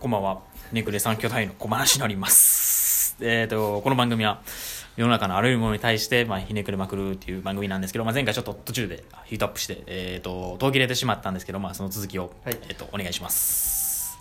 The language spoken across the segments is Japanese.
こんばんは。ネクレ三兄弟の小話になります。えっ、と、この番組は、世の中のあらゆるものに対して、まあ、ひねくれまくるっていう番組なんですけど、まあ、前回ちょっと途中でヒートアップして、えっ、と、途切れてしまったんですけど、まあ、その続きを、はいえっ、と、お願いします。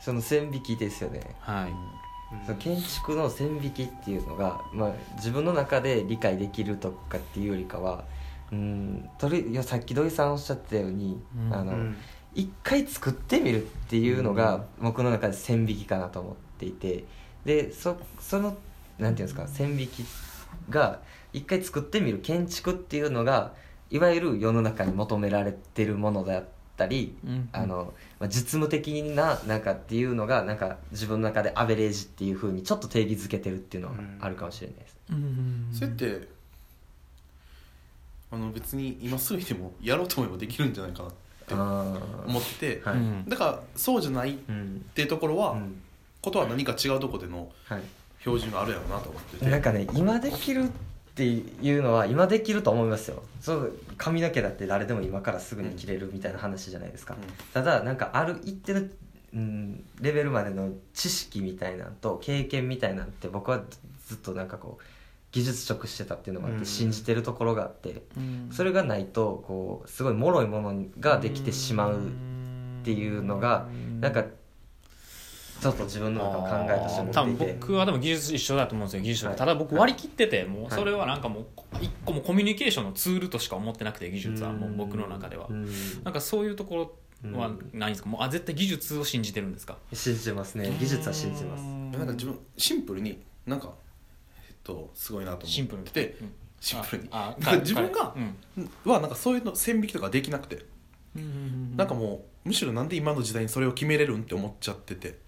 その線引きですよね、はい。その建築の線引きっていうのが、まあ、自分の中で理解できるとかっていうよりかはうんとりいやさっき土井さんおっしゃってたように、うんあのうん一回作ってみるっていうのが僕の中で線引きかなと思っていてでそそのなんていうんですか線引きが一回作ってみる建築っていうのがいわゆる世の中に求められてるものだったり、うん。あのまあ実務的ななんかっていうのがなんか自分の中でアベレージっていうふうにちょっと定義づけてるっていうのがあるかもしれないです。うん。それってあの別に今すぐにでもやろうと思えばできるんじゃないかなってあ思ってて、はい。うんだからそうじゃないっていうところは、うん。ことは何か違うところでのはい。標準があるやろうなと思ってて。なんかね今できるっていうのは今できると思いますよ。そう髪の毛だって誰でも今からすぐに切れるみたいな話じゃないですか、うん。ただなんかある一定の、うん、レベルまでの知識みたいなんと経験みたいなんって僕はずっとなんかこう技術職してたっていうのがあってうん。信じてるところがあってうん。それがないとこうすごい脆いものができてしまうっていうのがなんかちょっと自分の中の考えとして多分持っていて僕はでも技術一緒だと思うんですよ技術は、はい。ただ僕割り切っててもうはい。それはなんかもう一個もコミュニケーションのツールとしか思ってなくて技術はもううん。僕の中では。うん。なんかそういうところはないんですか？もうあ絶対技術を信じてるんですか？信じてますね。技術は信じてます。なんか自分シンプルになんかとすごいなと思って。シンプルに。てうん。シンプルに。ああだから自分がうん。はなんかそういうの線引きとかできなくて、なんかもうむしろなんで今の時代にそれを決めれるんって思っちゃってて。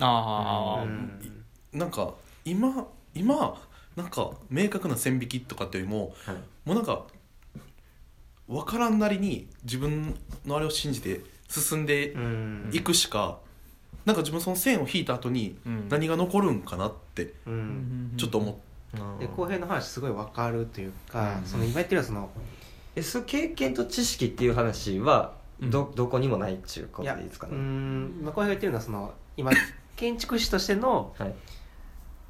ああ、うん。なんか今今なんか明確な線引きとかっていうよりもはい。もうなんか分からんなりに自分のあれを信じて進んでうん。いくしか、なんか自分その線を引いた後にうん。何が残るんかなってうん。ちょっと思っで浩平の話すごい分かるというか、うん。その今言ってるそのえその経験と知識っていう話はど,、どこにもないっていうこいやとでいいですかね。うん。今浩平が言ってるのはその今 建築士としてのはい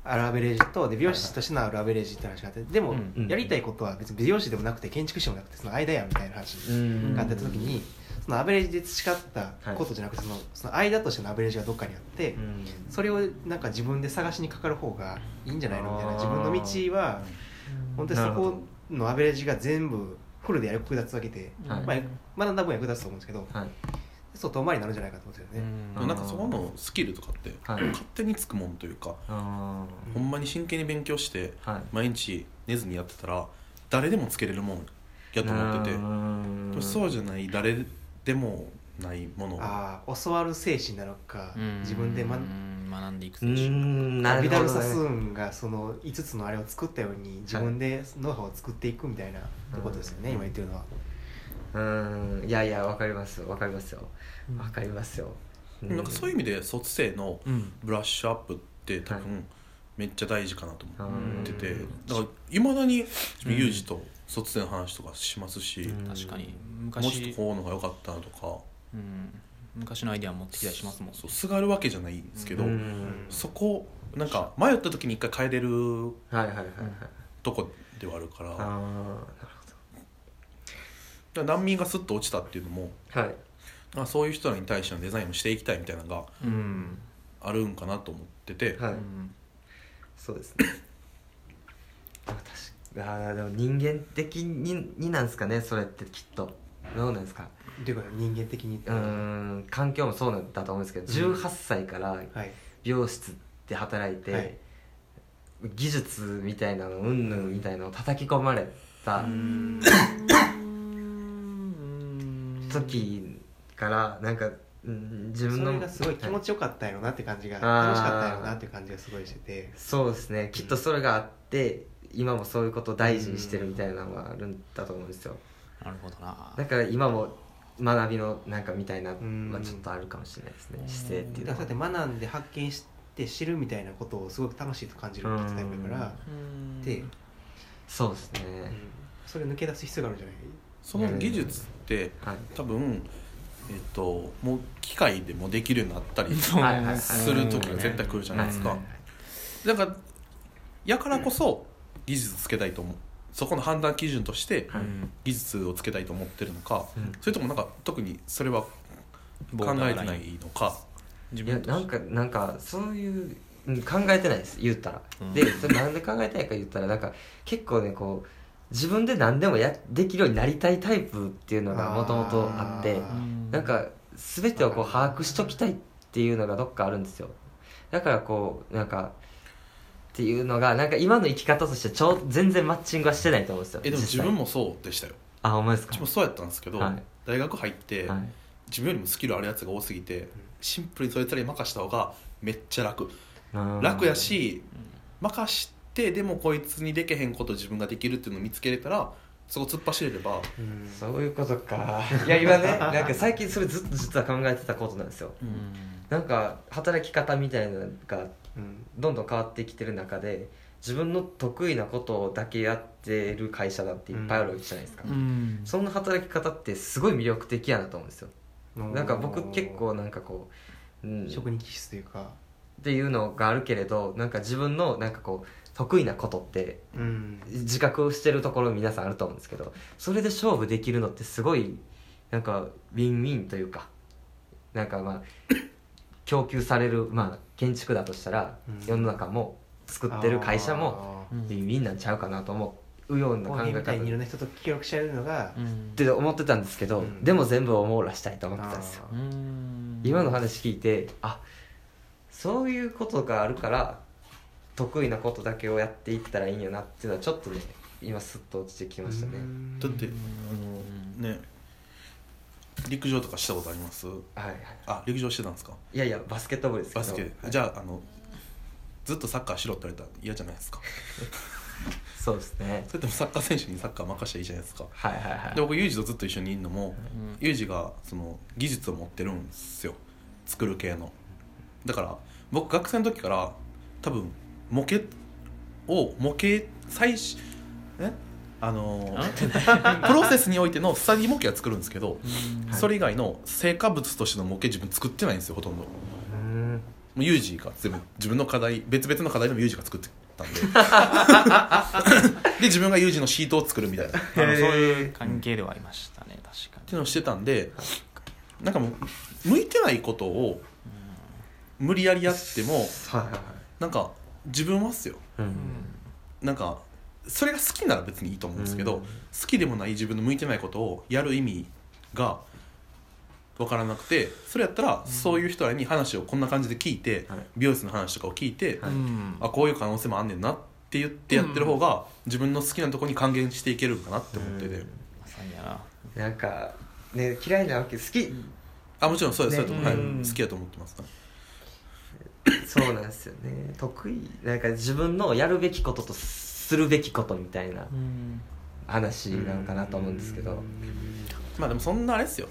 アベレージとで美容師としてのアベレージって話があってでも、うん。やりたいことは別に美容師でもなくて建築士でもなくてその間やみたいな話。うん。があった時に、そのアベレージで培ったことじゃなくて、そのその間としてのアベレージがどっかにあって、うん。それをなんか自分で探しにかかる方がいいんじゃないのみたいな自分の道は本当にそこのアベレージが全部フルで役立つわけで、はい。まあ、学んだ分役立つと思うんですけどはいそう遠回りになるんじゃないかと思うんですよね、うん。なんかそこのスキルとかってはい。勝手につくもんというか、あほんまに真剣に勉強してーはい。毎日寝ずにやってたら誰でもつけれるもんやと思ってて。うん。そうじゃない誰でもないものああ教わる精神なのかうん。自分で、ま、学んでいくうでしょん。なるビダル・サスーンがその5つのあれを作ったように自分でノウハウを作っていくみたいなことですよね、うん。今言ってるのは。うん。いやいやわかりますわかりますよ。わかりますよ、なんかそういう意味で卒生のうん。ブラッシュアップって多はい。分めっちゃ大事かなと思ってて。うんだからいまだにユージと卒生の話とかしますしうん。も確かに。うちょっ昔とこうの方が良かったなとか。うん。昔のアイデア持ってきたりしますもんそうすがるわけじゃないんですけどうん。そこなんか迷った時に一回変えれるはいはいはいはい。とこではあるから難民がスッと落ちたっていうのもあはい。あそういう人らに対してのデザインをしていきたいみたいなのがうんあるんかなと思ってて、はい、うん。そうですね。あ確でも人間的にになんですかねそれってきっと。どうなんですか？というか人間的にうーん。環境もそうなんだと思うんですけど、うん。18歳からはい。美容室で働いて、はい。技術みたいなのうんぬんみたいなのを叩き込まれた 時からなんか、うん、自分の。それがすごい気持はいちよかったやろなって感じが、あー楽しかったやろなっていう感じがすごいしてて。そうですね。きっとそれがあって今もそういうことを大事にしてるみたいなのがあるんだと思うんですよ。なるほどな。だから今も学びのなんかみたいなうん。はちょっとあるかもしれないですね。姿勢っていうだのは。からそうやって学んで発見して知るみたいなことをすごく楽しいと感じるタイプだから。で、そうですね。うん。それ抜け出す必要があるんじゃない？その技術はい。多分えっともう機械でもできるようになったりする時が絶対来るじゃないですか、だからやからこそ技術つけたいと思う。そこの判断基準としてはい。技術をつけたいと思ってるのか、うん。それともなんか特にそれは考えてないのか自い。や分として。なんかなんかそういううん考えてないです言ったら、うん。でそれなんで考えてないか言ったらなんか結構ねこう自分で何でもやできるようになりたいタイプっていうのがもともとあってうん。なんか全てをこう把握しときたいっていうのがどっかあるんですよ。だからこうなんかっていうのがなんか今の生き方としてちょう全然マッチングはしてないと思うんですよえでも自分もそうでしたよ。あほんまですか？私もそうやったんですけど、はい。大学入って、はい。自分よりもスキルあるやつが多すぎてシンプルにそいつらに任した方がめっちゃ楽。うん楽やし任してでもこいつにできへんこと自分ができるっていうのを見つけれたらそこ突っ走れれば。うんそういうことか。いや今ねなんか最近それずっと実は考えてたことなんですよ。うん。なんか働き方みたいなのがうんどんどん変わってきてる中で自分の得意なことだけやってる会社だっていっぱいあるわけじゃないですか、うん。そんな働き方ってすごい魅力的やなと思うんですよ。なんか僕結構なんかこう、うん、っ職人気質というか。ていうのがあるけれどなんか自分のなんかこう得意なことってうん。自覚してるところ皆さんあると思うんですけどそれで勝負できるのってすごいなんかウィンウィンというかなんかまあ供給される、まあ、建築だとしたら、うん。世の中も作ってる会社もうんウィンウィンなんちゃうかなと思うような考え方みたいにいろんな人と協力し合えるのがうん。って思ってたんですけど、うん。でも全部を網羅したいと思ってたんですよ。今の話聞いてあそういうことがあるから得意なことだけをやっていったらいいんやなっていうのはちょっとね今スッと落ちてきましたね。うん。だってあのね陸上とかしたことあります？はいはい。あ陸上してたんですか？いやいやバスケットボールですけど。バスケ、はい。じゃああのずっとサッカーしろって言われたら嫌じゃないですか？そうですね。それともサッカー選手にサッカー任せたらいいじゃないですか？はいはいはい。で僕ユージとずっと一緒にいるのもうん。ユージがその技術を持ってるんですよ。作る系の。だから僕学生の時から多分模型を模型最初ねあのー プロセスにおいてのスタディ模型は作るんですけど、はい。それ以外の成果物としての模型自分作ってないんですよほとんど。もうん。うユージが全部自分の課題別々の課題でもユージが作ってたんで。で自分がユージのシートを作るみたいな。っあのそういう関係ではありましたね確かていうのをしてたんでなんかもう向いてないことを無理やりやってもはいはいはい。なんか自分はっすよ。うん。になんかそれが好きなら別にいいと思うんですけど、うん。好きでもない自分の向いてないことをやる意味が分からなくてそれやったらそういう人らに話をこんな感じで聞いて、はい。美容室の話とかを聞いて、はい。うん。あこういう可能性もあんねんなって言ってやってる方が、自分の好きなところに還元していけるかなって思ってて、うん。まさにやな。なんかね嫌いなわけ好き。あもちろんそうです、ねそうだと思う。はい。うん。好きだと思ってます、そうなんですよね。得意なんか自分のやるべきこととするべきことみたいなうん話なのかなと思うんですけど。まあでもそんなあれですよ。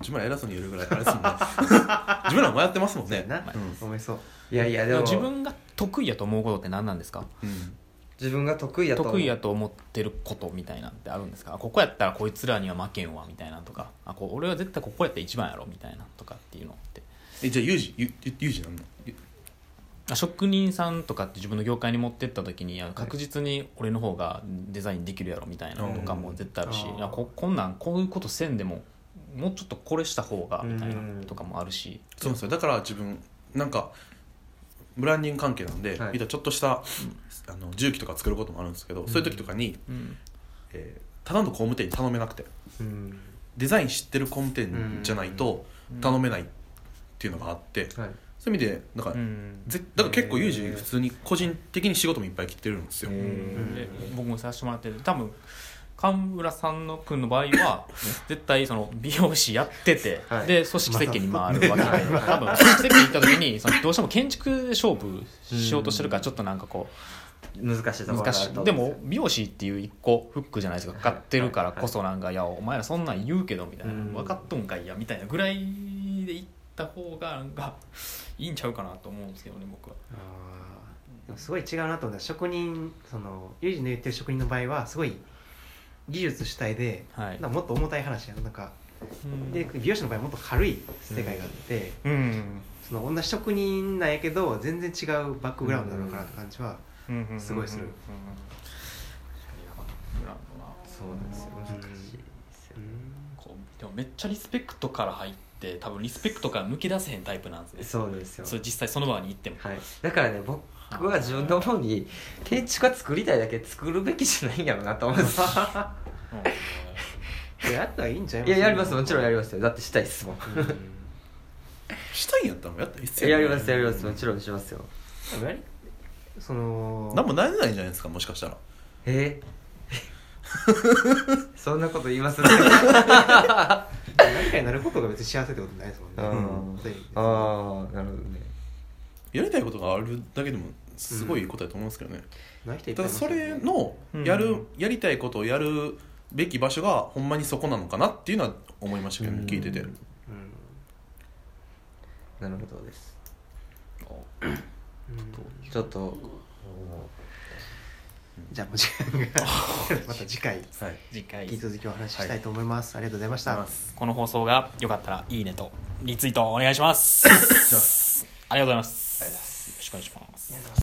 自分ら偉そうに言えるぐらいあれですもんね。自分らもやってますもんね。な。うん。そう。いやいやでも。自分が得意やと思うことって何なんですか？うん。自分が得意やと得意やと思ってることみたいなんてあるんですか？あここやったらこいつらには負けんわみたいなとか。あこ俺は絶対ここやったら一番やろみたいなとかっていうのって。えじゃあユージユユユージなんの？職人さんとかって自分の業界に持ってった時にあ確実に俺の方がデザインできるやろみたいなのとかも絶対あるし、うんいやここんなんこういうことせんでももうちょっとこれした方がみたいなうんとかもあるし、そうなんですよ。だから自分なんかブランディング関係なんで、はい。ちょっとした、あの重機とか作ることもあるんですけど、そういう時とかに、うん。えーただの工務店に頼めなくてうん。デザイン知ってる工務店じゃないと頼めないっていうのがあって、はいそういう意味でなんか、うん。ぜだから結構ユージ普通に個人的に仕事もいっぱい来てるんですよ、で僕もさせてもらってて多分川村さんの君の場合は絶対その美容師やってて、はい。で組織設計に回るわけで、多分組織設計に行った時にそのどうしても建築で勝負しようとしてるからちょっとなんかこ難しいところでも美容師っていう一個フックじゃないですか。かかってるからこそなんか「いやお前らそんなん言うけど」みたいな。うん「分かっとんかいや」みたいなぐらいで行った方がなんかいいんちゃうかなと思うんですけどね僕は。あー。でもすごい違うなと思った職人そのユージの言ってる職人の場合はすごい技術主体で、はい。もっと重たい話やん。なんかで美容師の場合はもっと軽い世界があって、うん。その同じ職人なんやけど全然違うバックグラウンドなのかなって感じは、うん。すごいする。うん。そうなんですよ。難しいですよこうでもめっちゃリスペクトから入って多分リスペクトから抜け出せへんタイプなんですね。そうですよ。それ実際その場に行っても。はい、だからね僕は自分で思うに建築は作りたいだけ作るべきじゃないんやろうなと思う。ん。で すいややったらいいんちゃいいややりますもちろんやりますよ。だってしたいっすもん。う んしたいんやったらやったらいいっすよ。やりますやりますもちろんしますよ。その何もなれないんじゃないですかもしかしたら。え？そんなこと言います？ね何かになることが別に幸せってことないですもんね。ああなるほどね。やりたいことがあるだけでもすごいことだと思うんですけどね、ない人いっただそれのやる、やりたいことをやるべき場所がほんまにそこなのかなっていうのは思いましたけどねうん。聞いてて。うん。なるほどです。う んちょっとじゃあもう時間が また次回はい。次回。引き続きお話ししたいと思います、ありがとうございました。この放送が良かったらいいねとリツイートお願いします。あ。りがとうございます。よろしくお願いします